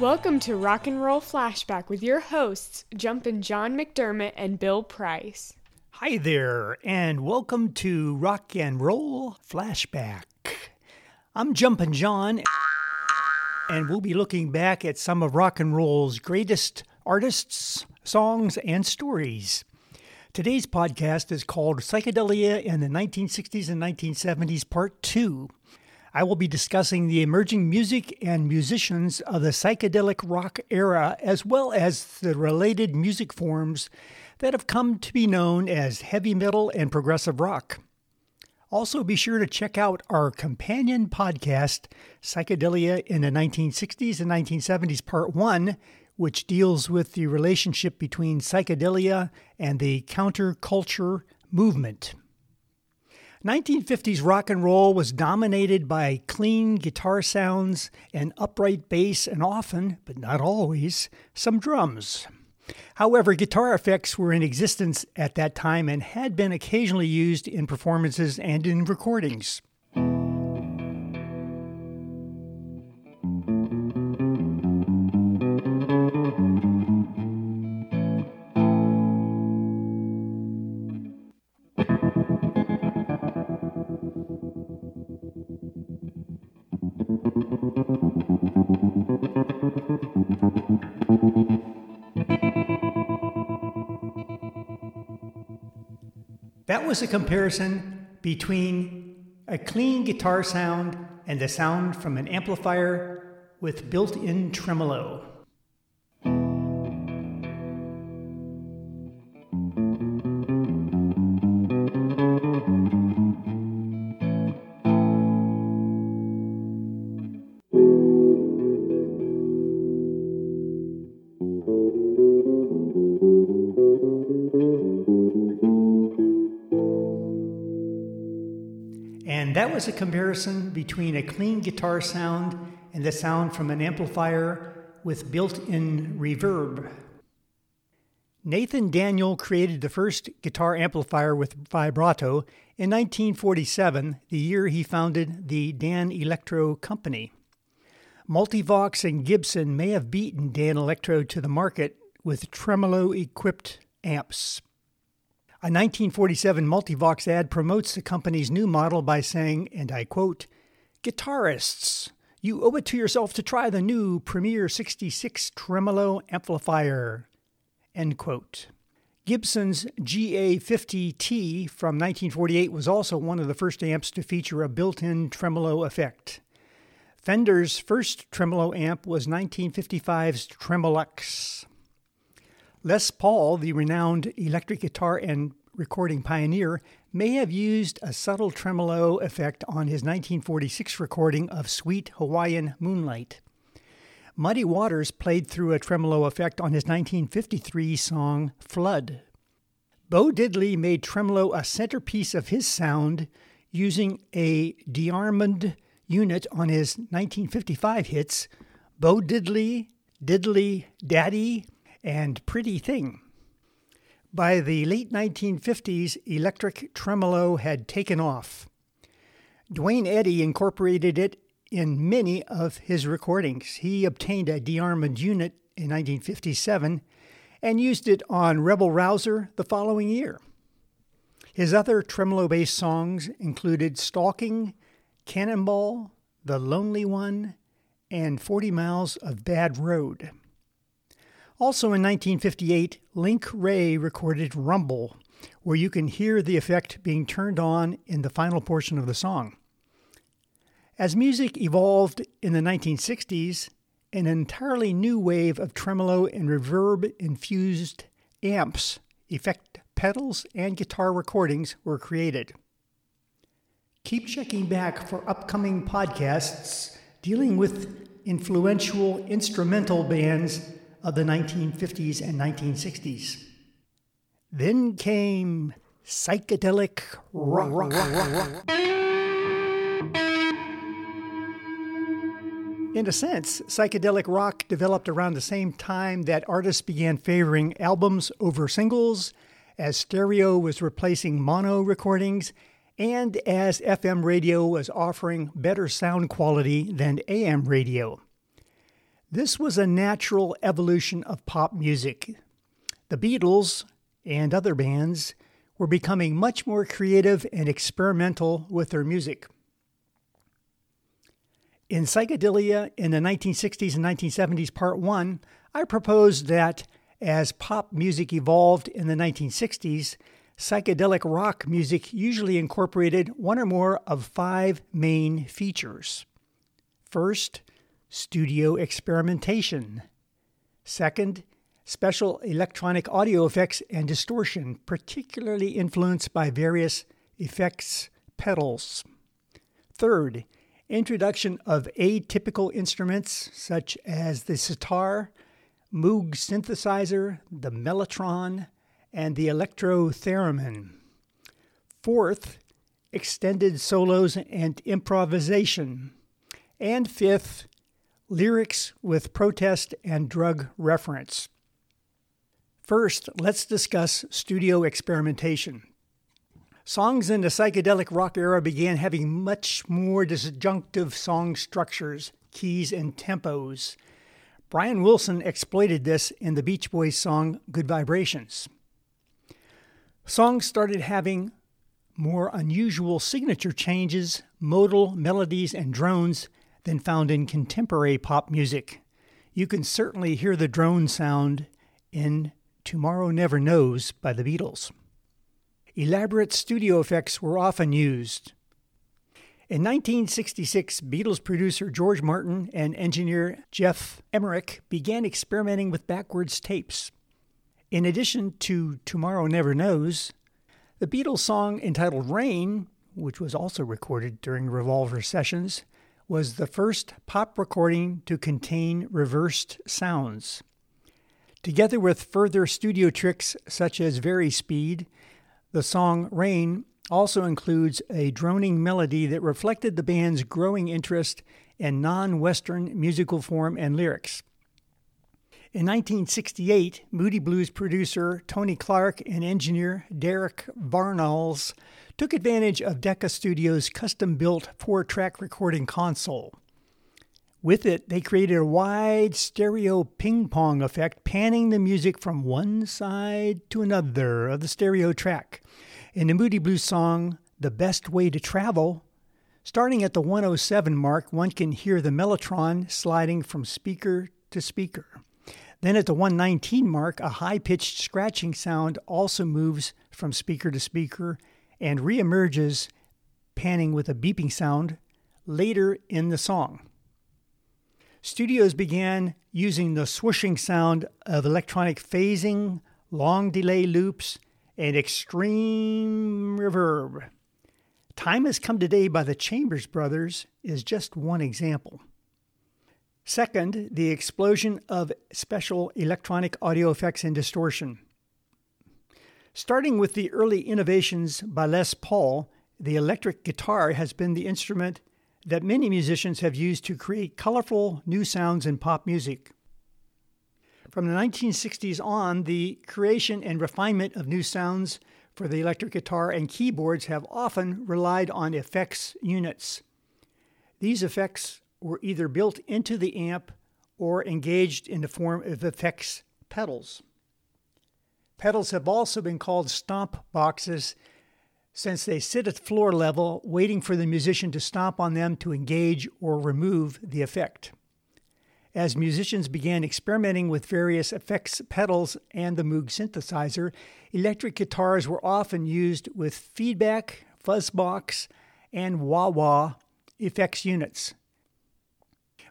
Welcome to Rock and Roll Flashback with your hosts, Jumpin' John McDermott and Bill Price. Hi there, and welcome to Rock and Roll Flashback. I'm Jumpin' John, and we'll be looking back at some of rock and roll's greatest artists, songs, and stories. Today's podcast is called Psychedelia in the 1960s and 1970s, Part 2. I will be discussing the emerging music and musicians of the psychedelic rock era, as well as the related music forms that have come to be known as heavy metal and progressive rock. Also, be sure to check out our companion podcast, Psychedelia in the 1960s and 1970s, Part 1, which deals with the relationship between psychedelia and the counterculture movement. 1950s rock and roll was dominated by clean guitar sounds and upright bass, and often, but not always, some drums. However, guitar effects were in existence at that time and had been occasionally used in performances and in recordings. That was a comparison between a clean guitar sound and the sound from an amplifier with built in tremolo. That was a comparison between a clean guitar sound and the sound from an amplifier with built in reverb. Nathan Daniel created the first guitar amplifier with vibrato in 1947, the year he founded the Danelectro Company. Multivox and Gibson may have beaten Danelectro to the market with tremolo equipped amps. A 1947 Multivox ad promotes the company's new model by saying, and I quote, Guitarists, you owe it to yourself to try the new Premier 66 Tremolo amplifier. End quote. Gibson's GA50T from 1948 was also one of the first amps to feature a built in tremolo effect. Fender's first tremolo amp was 1955's Tremolux. Les Paul, the renowned electric guitar and recording pioneer, may have used a subtle tremolo effect on his 1946 recording of Sweet Hawaiian Moonlight. Muddy Waters played through a tremolo effect on his 1953 song Flood. Bo Diddley made tremolo a centerpiece of his sound using a DeArmond unit on his 1955 hits Bo Diddley, Diddley Daddy, and Pretty Thing. By the late 1950s, electric tremolo had taken off. Duane Eddy incorporated it in many of his recordings. He obtained a DeArmond unit in 1957 and used it on Rebel Rouser the following year. His other tremolo based songs included Stalking, Cannonball, The Lonely One, and 40 Miles of Bad Road. Also in 1958, Link Wray recorded Rumble, where you can hear the effect being turned on in the final portion of the song. As music evolved in the 1960s, an entirely new wave of tremolo and reverb infused amps, effect pedals, and guitar recordings were created. Keep checking back for upcoming podcasts dealing with influential instrumental bands of the 1950s and 1960s. Then came psychedelic rock. rock, rock In a sense, psychedelic rock developed around the same time that artists began favoring albums over singles, as stereo was replacing mono recordings, and as FM radio was offering better sound quality than AM radio. This was a natural evolution of pop music. The Beatles and other bands were becoming much more creative and experimental with their music. In Psychedelia in the 1960s and 1970s, Part 1, I proposed that as pop music evolved in the 1960s, psychedelic rock music usually incorporated one or more of five main features. First, studio experimentation. Second, special electronic audio effects and distortion, particularly influenced by various effects pedals. Third, introduction of atypical instruments such as the sitar, Moog synthesizer, the mellotron, and the electro-theremin. Fourth, extended solos and improvisation. And fifth, lyrics with protest and drug reference. First, let's discuss studio experimentation. Songs in the psychedelic rock era began having much more disjunctive song structures, keys, and tempos. Brian Wilson exploited this in the Beach Boys song Good Vibrations. Songs started having more unusual signature changes, modal melodies, and drones than found in contemporary pop music. You can certainly hear the drone sound in Tomorrow Never Knows by the Beatles. Elaborate studio effects were often used. In 1966, Beatles producer George Martin and engineer Geoff Emerick began experimenting with backwards tapes. In addition to Tomorrow Never Knows, the Beatles song entitled Rain, which was also recorded during Revolver sessions, was the first pop recording to contain reversed sounds. Together with further studio tricks such as Very Varispeed, the song Rain also includes a droning melody that reflected the band's growing interest in non Western musical form and lyrics. In 1968, Moody Blues producer Tony Clarke and engineer Derek Varnals took advantage of Decca Studios' custom built four track recording console. With it, they created a wide stereo ping pong effect, panning the music from one side to another of the stereo track. In the Moody Blues song, The Best Way to Travel, starting at the 107 mark, one can hear the mellotron sliding from speaker to speaker. Then at the 119 mark, a high pitched scratching sound also moves from speaker to speaker and reemerges, panning with a beeping sound later in the song. Studios began using the swooshing sound of electronic phasing, long delay loops, and extreme reverb. Time Has Come Today by the Chambers Brothers is just one example. Second, the explosion of special electronic audio effects and distortion. Starting with the early innovations by Les Paul, the electric guitar has been the instrument that many musicians have used to create colorful new sounds in pop music. From the 1960s on, the creation and refinement of new sounds for the electric guitar and keyboards have often relied on effects units. These effects were either built into the amp or engaged in the form of effects pedals. Pedals have also been called stomp boxes since they sit at floor level, waiting for the musician to stomp on them to engage or remove the effect. As musicians began experimenting with various effects pedals and the Moog synthesizer, electric guitars were often used with feedback, fuzz fuzzbox, and wah wah effects units.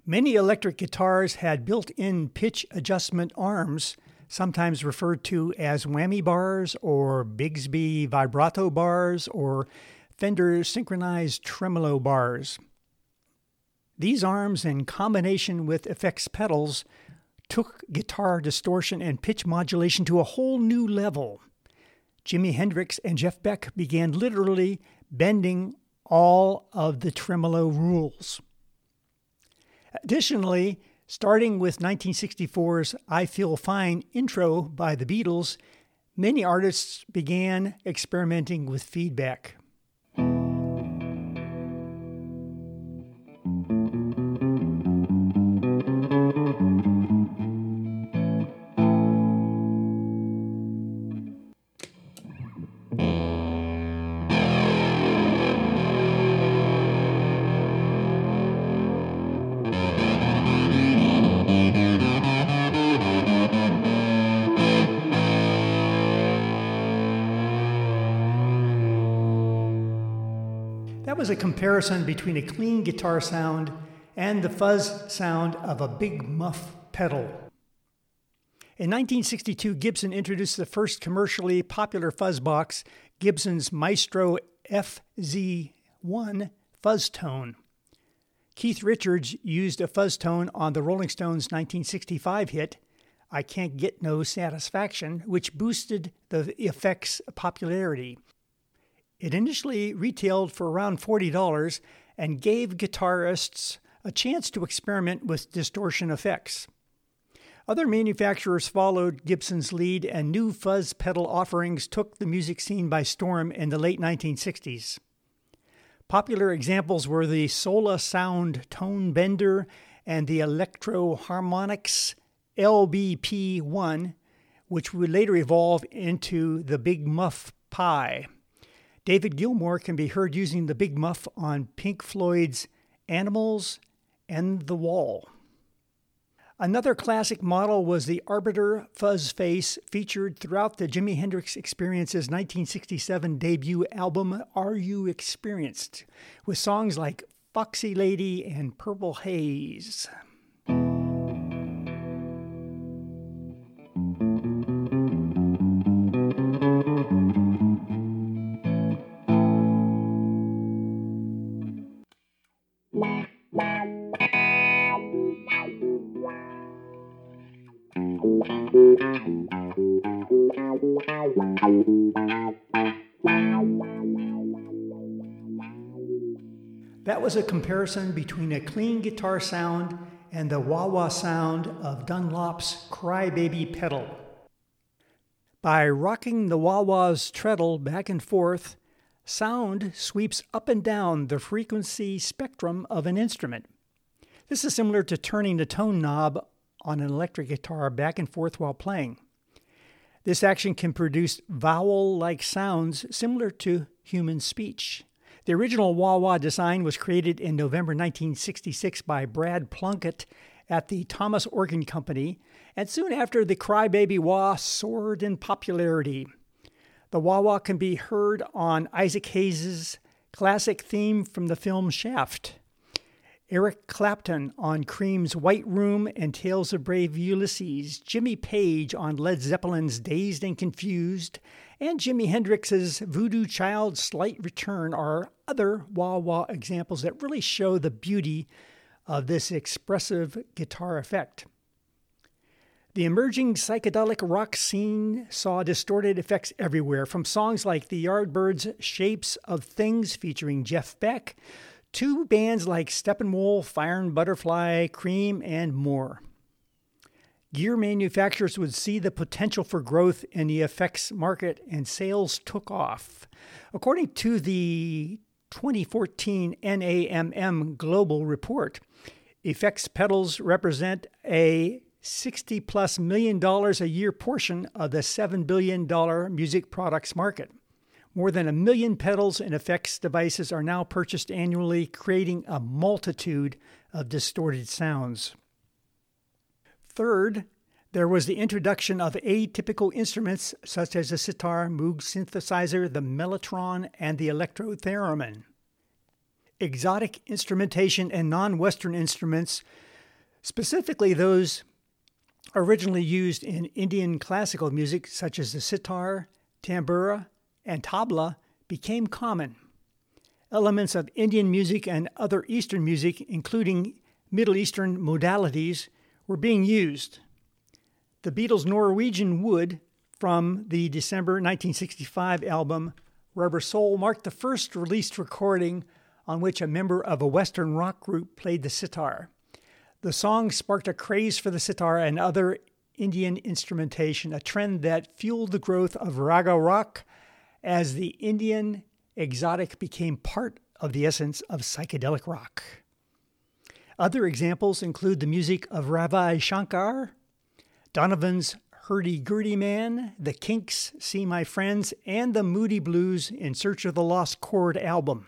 Many electric guitars had built in pitch adjustment arms sometimes referred to as whammy bars or Bigsby vibrato bars or Fender synchronized tremolo bars. These arms, in combination with effects pedals, took guitar distortion and pitch modulation to a whole new level. Jimi Hendrix and Jeff Beck began literally bending all of the tremolo rules. Additionally, Starting with 1964's I Feel Fine intro by the Beatles, many artists began experimenting with feedback. Was a comparison between a clean guitar sound and the fuzz sound of a big muff pedal. In 1962, Gibson introduced the first commercially popular fuzz box, Gibson's Maestro FZ1 fuzz tone. Keith Richards used a fuzz tone on the Rolling Stones' 1965 hit, I Can't Get No Satisfaction, which boosted the effect's popularity. It initially retailed for around $40 and gave guitarists a chance to experiment with distortion effects. Other manufacturers followed Gibson's lead, and new fuzz pedal offerings took the music scene by storm in the late 1960s. Popular examples were the Sola Sound Tone Bender and the Electro Harmonix LBP 1, which would later evolve into the Big Muff Pi. David Gilmour can be heard using the Big Muff on Pink Floyd's Animals and The Wall. Another classic model was the Arbiter Fuzz Face, featured throughout the Jimi Hendrix Experience's 1967 debut album Are You Experienced, with songs like Foxy Lady and Purple Haze. Was a comparison between a clean guitar sound and the wah wah sound of Dunlop's Crybaby pedal. By rocking the wah wah's treadle back and forth, sound sweeps up and down the frequency spectrum of an instrument. This is similar to turning the tone knob on an electric guitar back and forth while playing. This action can produce vowel like sounds similar to human speech. The original wah design was created in November 1966 by Brad Plunkett at the Thomas Organ Company, and soon after, the Crybaby wah soared in popularity. The wah can be heard on Isaac Hayes' classic theme from the film Shaft. Eric Clapton on Cream's White Room and Tales of Brave Ulysses, Jimmy Page on Led Zeppelin's Dazed and Confused, and Jimi Hendrix's Voodoo Child Slight Return are other wah wah examples that really show the beauty of this expressive guitar effect. The emerging psychedelic rock scene saw distorted effects everywhere, from songs like the Yardbirds' Shapes of Things featuring Jeff Beck to bands like Steppenwolf, Iron Butterfly, Cream, and more. Gear manufacturers would see the potential for growth in the effects market and sales took off. According to the 2014 NAMM Global Report, effects pedals represent a 60 plus million dollars a year portion of the $7 billion music products market. More than a million pedals and effects devices are now purchased annually, creating a multitude of distorted sounds. Third, there was the introduction of atypical instruments such as the sitar, Moog synthesizer, the mellotron, and the electro-theremin. Exotic instrumentation and non Western instruments, specifically those originally used in Indian classical music such as the sitar, tambura, and tabla became common. Elements of Indian music and other Eastern music, including Middle Eastern modalities, were being used. The Beatles' Norwegian Wood from the December 1965 album Rubber Soul marked the first released recording on which a member of a Western rock group played the sitar. The song sparked a craze for the sitar and other Indian instrumentation, a trend that fueled the growth of raga rock as the Indian exotic became part of the essence of psychedelic rock. Other examples include the music of Ravi Shankar, Donovan's Hurdy Gurdy Man, the Kinks' See My Friends, and the Moody Blues in Search of the Lost Chord album.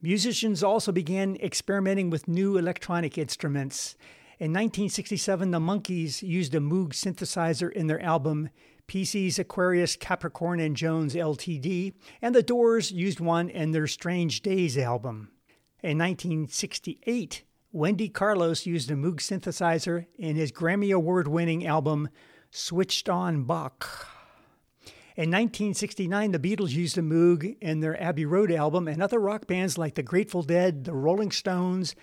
Musicians also began experimenting with new electronic instruments. In 1967, the Monkees used a Moog synthesizer in their album Pisces Aquarius Capricorn and Jones Ltd., and The Doors used one in their Strange Days album. In 1968, Wendy Carlos used a Moog synthesizer in his Grammy Award winning album Switched on Bach. In 1969, the Beatles used a Moog in their Abbey Road album, and other rock bands like the Grateful Dead, the Rolling Stones,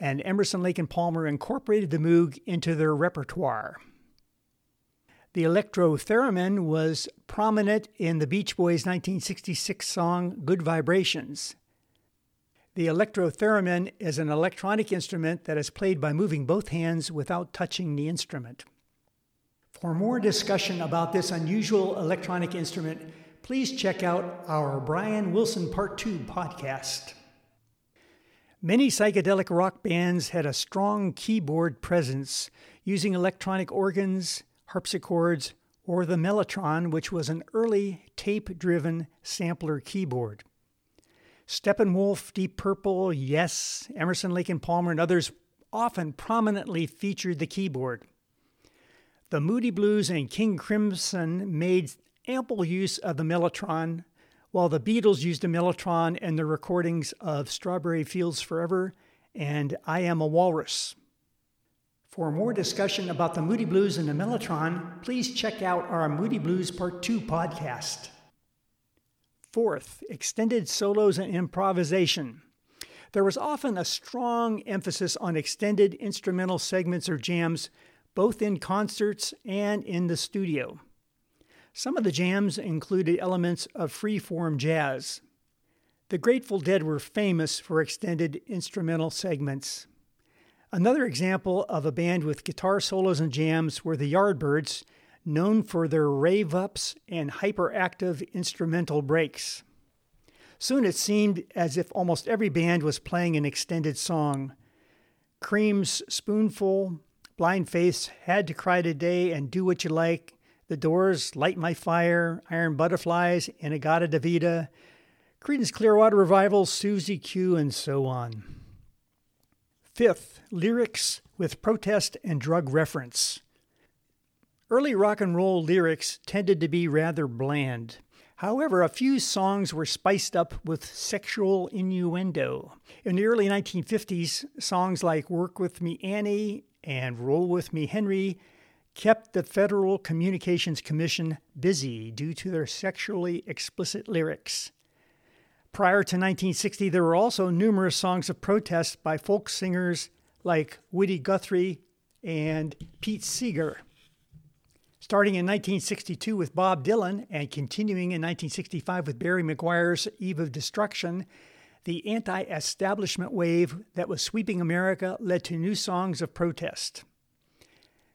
and Emerson, Lake and Palmer incorporated the Moog into their repertoire. The electro-theremin was prominent in the Beach Boys' 1966 song Good Vibrations. The electro-theremin is an electronic instrument that is played by moving both hands without touching the instrument. For more discussion about this unusual electronic instrument, please check out our Brian Wilson Part 2 podcast. Many psychedelic rock bands had a strong keyboard presence, using electronic organs, harpsichords, or the Mellotron, which was an early tape driven sampler keyboard. Steppenwolf, Deep Purple, Yes, Emerson, Lake and Palmer, and others often prominently featured the keyboard. The Moody Blues and King Crimson made ample use of the Mellotron, while the Beatles used the Mellotron in their recordings of Strawberry Fields Forever and I Am a Walrus. For more discussion about the Moody Blues and the Mellotron, please check out our Moody Blues Part 2 podcast. Fourth, extended solos and improvisation. There was often a strong emphasis on extended instrumental segments or jams, both in concerts and in the studio. Some of the jams included elements of free-form jazz. The Grateful Dead were famous for extended instrumental segments. Another example of a band with guitar solos and jams were the Yardbirds, known for their rave ups and hyperactive instrumental breaks. Soon it seemed as if almost every band was playing an extended song. Cream's Spoonful, Blind Faith, Had to Cry Today, and Do What You Like, The Doors, Light My Fire, Iron Butterfly's, In-A-Gadda-Da-Vida, Creedence Clearwater Revival, Susie Q, and so on. Fifth, lyrics with protest and drug reference. Early rock and roll lyrics tended to be rather bland. However, a few songs were spiced up with sexual innuendo. In the early 1950s, songs like Work With Me Annie and Roll With Me Henry kept the Federal Communications Commission busy due to their sexually explicit lyrics. Prior to 1960, there were also numerous songs of protest by folk singers like Woody Guthrie and Pete Seeger. Starting in 1962 with Bob Dylan and continuing in 1965 with Barry McGuire's Eve of Destruction, the anti establishment wave that was sweeping America led to new songs of protest.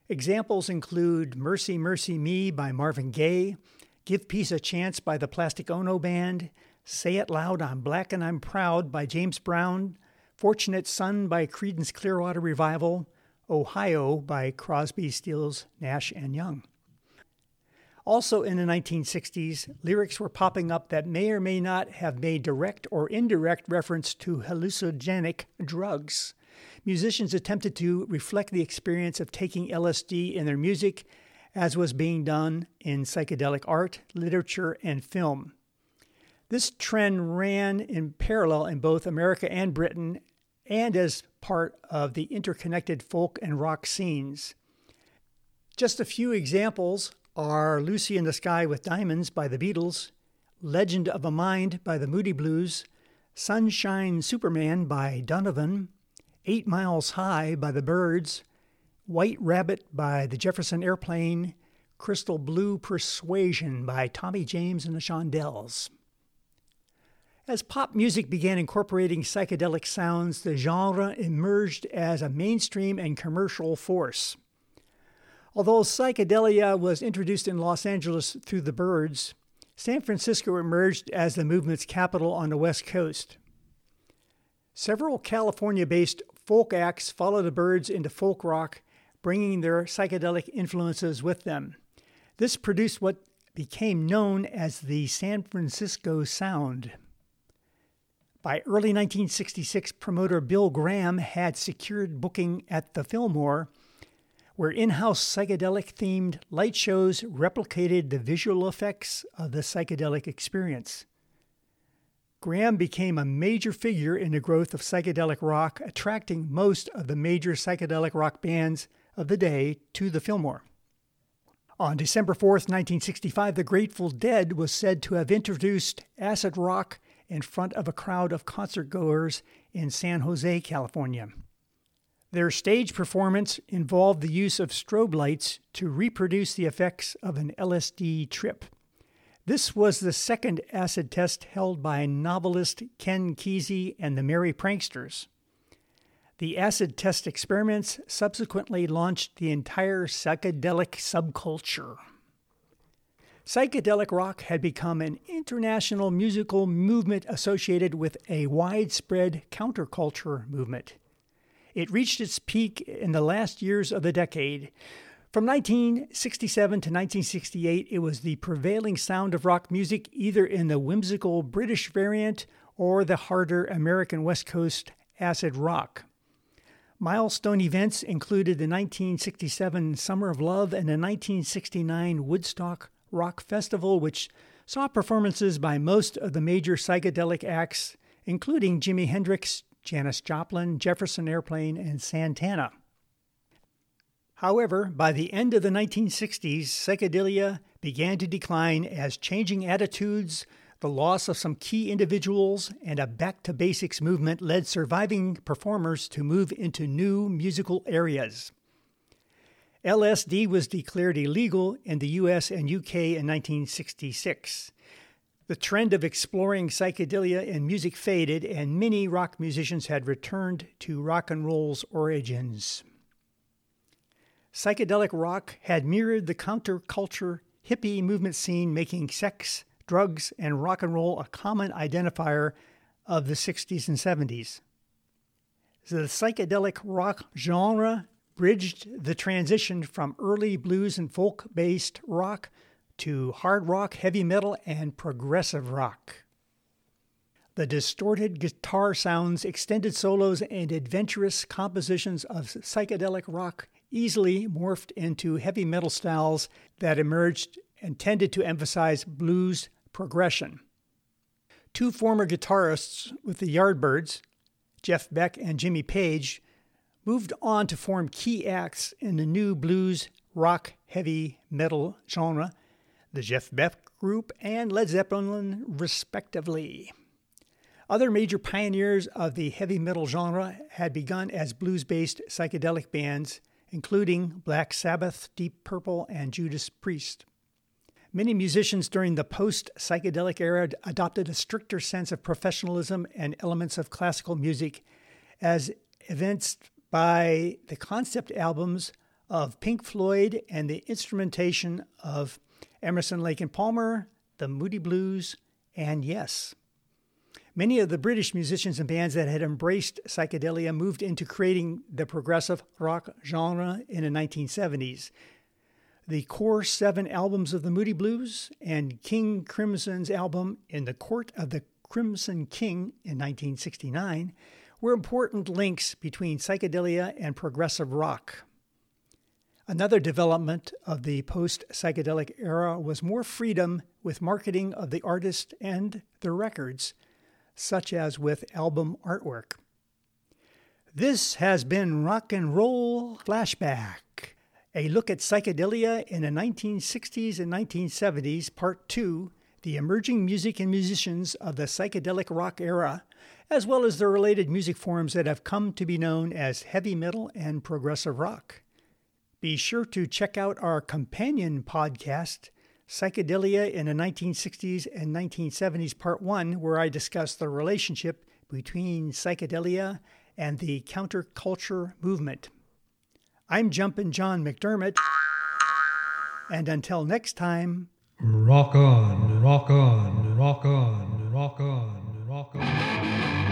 Examples include Mercy, Mercy Me by Marvin Gaye, Give Peace a Chance by the Plastic Ono Band, Say It Loud, I'm Black and I'm Proud by James Brown, Fortunate Son by Creedence Clearwater Revival, Ohio by Crosby, Stills, Nash and Young. Also in the 1960s, lyrics were popping up that may or may not have made direct or indirect reference to hallucinogenic drugs. Musicians attempted to reflect the experience of taking LSD in their music, as was being done in psychedelic art, literature, and film. This trend ran in parallel in both America and Britain and as part of the interconnected folk and rock scenes. Just a few examples are Lucy in the Sky with Diamonds by the Beatles, Legend of a Mind by the Moody Blues, Sunshine Superman by Donovan, Eight Miles High by the Byrds, White Rabbit by the Jefferson Airplane, Crystal Blue Persuasion by Tommy James and the Shondells. As pop music began incorporating psychedelic sounds, the genre emerged as a mainstream and commercial force. Although psychedelia was introduced in Los Angeles through the Byrds, San Francisco emerged as the movement's capital on the West Coast. Several California based folk acts followed the Byrds into folk rock, bringing their psychedelic influences with them. This produced what became known as the San Francisco Sound. By early 1966, promoter Bill Graham had secured booking at the Fillmore where in house psychedelic themed light shows replicated the visual effects of the psychedelic experience. Graham became a major figure in the growth of psychedelic rock, attracting most of the major psychedelic rock bands of the day to the Fillmore. On December 4, 1965, the Grateful Dead was said to have introduced acid rock in front of a crowd of concertgoers in San Jose, California. Their stage performance involved the use of strobe lights to reproduce the effects of an LSD trip. This was the second acid test held by novelist Ken Kesey and the Merry Pranksters. The acid test experiments subsequently launched the entire psychedelic subculture. Psychedelic rock had become an international musical movement associated with a widespread counterculture movement. It reached its peak in the last years of the decade. From 1967 to 1968, it was the prevailing sound of rock music, either in the whimsical British variant or the harder American West Coast acid rock. Milestone events included the 1967 Summer of Love and the 1969 Woodstock Rock Festival, which saw performances by most of the major psychedelic acts, including Jimi Hendrix, Janis Joplin, Jefferson Airplane, and Santana. However, by the end of the 1960s, psychedelia began to decline as changing attitudes, the loss of some key individuals, and a back to basics movement led surviving performers to move into new musical areas. LSD was declared illegal in the US and UK in 1966. The trend of exploring psychedelia and music faded, and many rock musicians had returned to rock and roll's origins. Psychedelic rock had mirrored the counterculture hippie movement scene, making sex, drugs, and rock and roll a common identifier of the 60s and 70s. The psychedelic rock genre bridged the transition from early blues and folk based rock to hard rock, heavy metal, and progressive rock. The distorted guitar sounds, extended solos, and adventurous compositions of psychedelic rock easily morphed into heavy metal styles that emerged and tended to emphasize blues progression. Two former guitarists with the Yardbirds, Jeff Beck and Jimmy Page, moved on to form key acts in the new blues, rock, heavy metal genre, the Jeff Beck Group and Led Zeppelin, respectively. Other major pioneers of the heavy metal genre had begun as blues based psychedelic bands, including Black Sabbath, Deep Purple, and Judas Priest. Many musicians during the post psychedelic era adopted a stricter sense of professionalism and elements of classical music, as evinced by the concept albums of Pink Floyd and the instrumentation of Emerson, Lake and Palmer, the Moody Blues, and Yes. Many of the British musicians and bands that had embraced psychedelia moved into creating the progressive rock genre in the 1970s. The core seven albums of the Moody Blues and King Crimson's album In the Court of the Crimson King in 1969 were important links between psychedelia and progressive rock. Another development of the post psychedelic era was more freedom with marketing of the artist and their records, such as with album artwork. This has been Rock and Roll Flashback, a look at psychedelia in the 1960s and 1970s, Part 2 The Emerging Music and Musicians of the Psychedelic Rock Era, as well as the related music forms that have come to be known as heavy metal and progressive rock. Be sure to check out our companion podcast, Psychedelia in the 1960s and 1970s, Part 1, where I discuss the relationship between psychedelia and the counterculture movement. I'm Jumpin' John McDermott, and until next time, rock on, rock on, rock on, rock on, rock on.